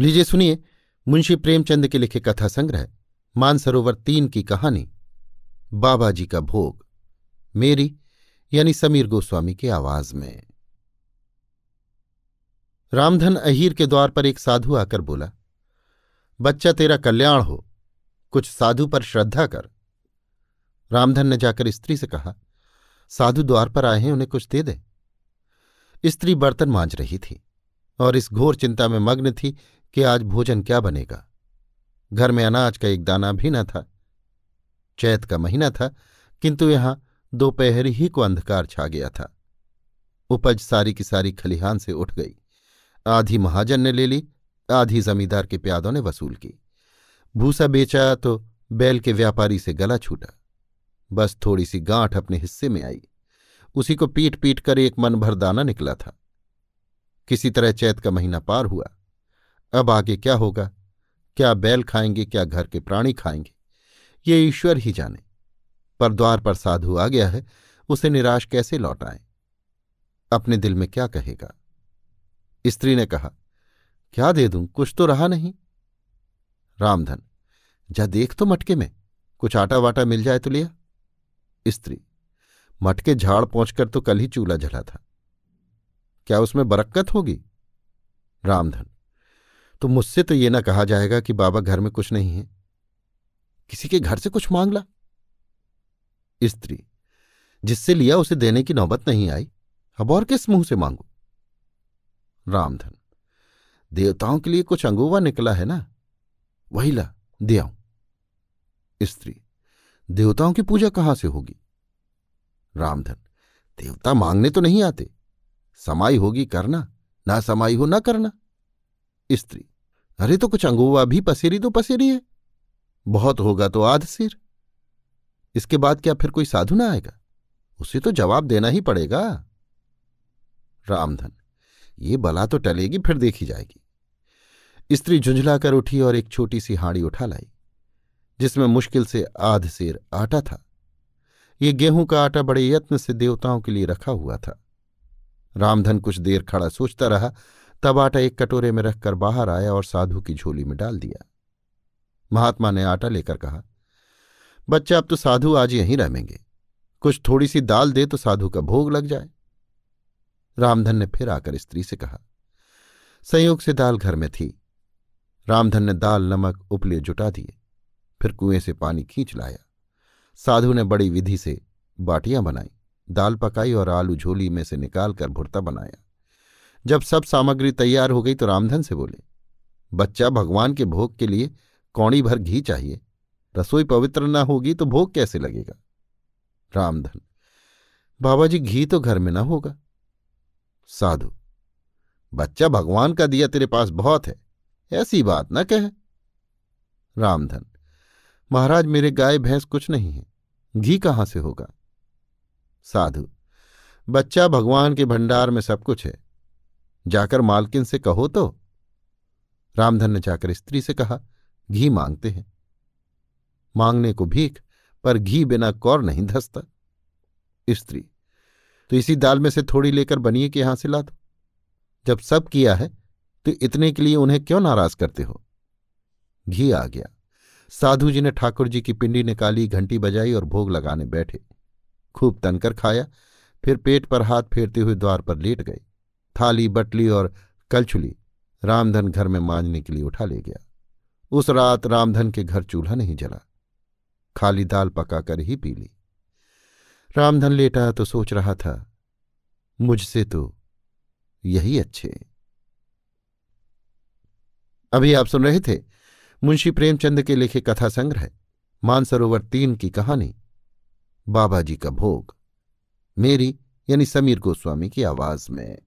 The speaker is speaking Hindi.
लीजिए सुनिए मुंशी प्रेमचंद के लिखे कथा संग्रह, मानसरोवर तीन की कहानी, बाबा जी का भोग, मेरी यानी समीर गोस्वामी की आवाज़ में। रामधन अहीर के द्वार पर एक साधु आकर बोला, बच्चा तेरा कल्याण हो, कुछ साधु पर श्रद्धा कर। रामधन ने जाकर स्त्री से कहा, साधु द्वार पर आए हैं, उन्हें कुछ दे दे। स्त्री बर्तन मांझ रही थी और इस घोर चिंता में मग्न थी कि आज भोजन क्या बनेगा? घर में अनाज का एक दाना भी न था। चैत का महीना था, किंतु यहाँ दोपहर ही को अंधकार छा गया था। उपज सारी की सारी खलिहान से उठ गई। आधी महाजन ने ले ली, आधी जमींदार के प्यादों ने वसूल की। भूसा बेचा तो बैल के व्यापारी से गला छूटा। बस थोड़ी सी गांठ अपने हिस्से में आई। उसी को पीट पीट कर एक मन भर दाना निकला था। किसी तरह चैत का महीना पार हुआ। अब आगे क्या होगा? क्या बैल खाएँगे, क्या घर के प्राणी खाएँगे? ये ईश्वर ही जाने। पर द्वार पर साधु आ गया है, उसे निराश कैसे लौटाएँ अपने दिल में क्या कहेगा? स्त्री ने कहा, क्या दे दूँ? कुछ तो रहा नहीं। रामधन, जा देख तो मटके में। कुछ आटा वाटा मिल जाए तो लिया। स्त्री, मटके झाड़ पहुंचकर तो कल ही चूल्हा जला था। क्या उसमें बरक्कत होगी? रामधन तो मुझसे तो ये ना कहा जाएगा कि बाबा घर में कुछ नहीं है। किसी के घर से कुछ मांग ला स्त्री, जिससे लिया उसे देने की नौबत नहीं आई, अब और किस मुँह से मांगू? रामधन, देवताओं के लिए कुछ अंगूवा निकला है ना? वही ला, दे आऊँ। स्त्री, देवताओं की पूजा कहाँ से होगी? रामधन, देवता मांगने तो नहीं आते। समाई होगी करना, ना समाई हो ना करना। स्त्री। अरे तो कुछ अंगुआ भी पसेरी तो पसेरी है। बहुत होगा तो आध सिर। इसके बाद क्या फिर कोई साधु ना आएगा? उसे तो जवाब देना ही पड़ेगा। रामधन, ये बला तो टलेगी, फिर देखी जाएगी। स्त्री झुंझलाकर उठी और एक छोटी सी हाड़ी उठा लाई, जिसमें मुश्किल से आध सेर आटा था। ये गेहूँ का आटा बड़े यत्न से देवताओं के लिए रखा हुआ था। रामधन कुछ देर खड़ा सोचता रहा तब आटा एक कटोरे में रखकर बाहर आया और साधु की झोली में डाल दिया। महात्मा ने आटा लेकर कहा, बच्चा, अब तो साधु आज यहीं रहेंगे। कुछ थोड़ी सी दाल दे तो साधु का भोग लग जाए। रामधन ने फिर आकर स्त्री से कहा, संयोग से दाल घर में थी। रामधन ने दाल, नमक, उपले जुटा दिए। फिर कुएँ से पानी खींच लाया। साधु ने बड़ी विधि से बाटियाँ बनाई, दाल पकाई और आलू झोली में से निकालकर भुरता बनाया। जब सब सामग्री तैयार हो गई तो रामधन से बोले, बच्चा भगवान के भोग के लिए कौड़ी भर घी चाहिए। रसोई पवित्र न होगी तो भोग कैसे लगेगा? रामधन बाबा जी घी तो घर में ना होगा। साधु, बच्चा भगवान का दिया तेरे पास बहुत है, ऐसी बात ना कह। रामधन, महाराज मेरे गाय भैंस कुछ नहीं है, घी कहाँ से होगा? साधु, बच्चा भगवान के भंडार में सब कुछ है जाकर मालकिन से कहो तो। रामधन ने जाकर स्त्री से कहा, घी मांगते हैं। मांगने को भीख, पर घी बिना कौर नहीं धसता। स्त्री तो इसी दाल में से थोड़ी लेकर बनिए कि यहाँ से ला दो। जब सब किया है तो इतने के लिए उन्हें क्यों नाराज़ करते हो? घी आ गया। साधु जी ने ठाकुर जी की पिंडी निकाली, घंटी बजाई और भोग लगाने बैठे। खूब तनकर खाया, फिर पेट पर हाथ फेरते हुए द्वार पर लेट गए। थाली, बटली और कलछुली रामधन घर में मांझने के लिए उठा ले गया। उस रात रामधन के घर चूल्हा नहीं जला। खाली दाल पकाकर ही पी ली। रामधन लेटा तो सोच रहा था, मुझसे तो यही अच्छे अभी आप सुन रहे थे मुंशी प्रेमचंद के लिखे कथा संग्रह, मानसरोवर तीन की कहानी बाबा जी का भोग, मेरी यानी समीर गोस्वामी की आवाज़ में।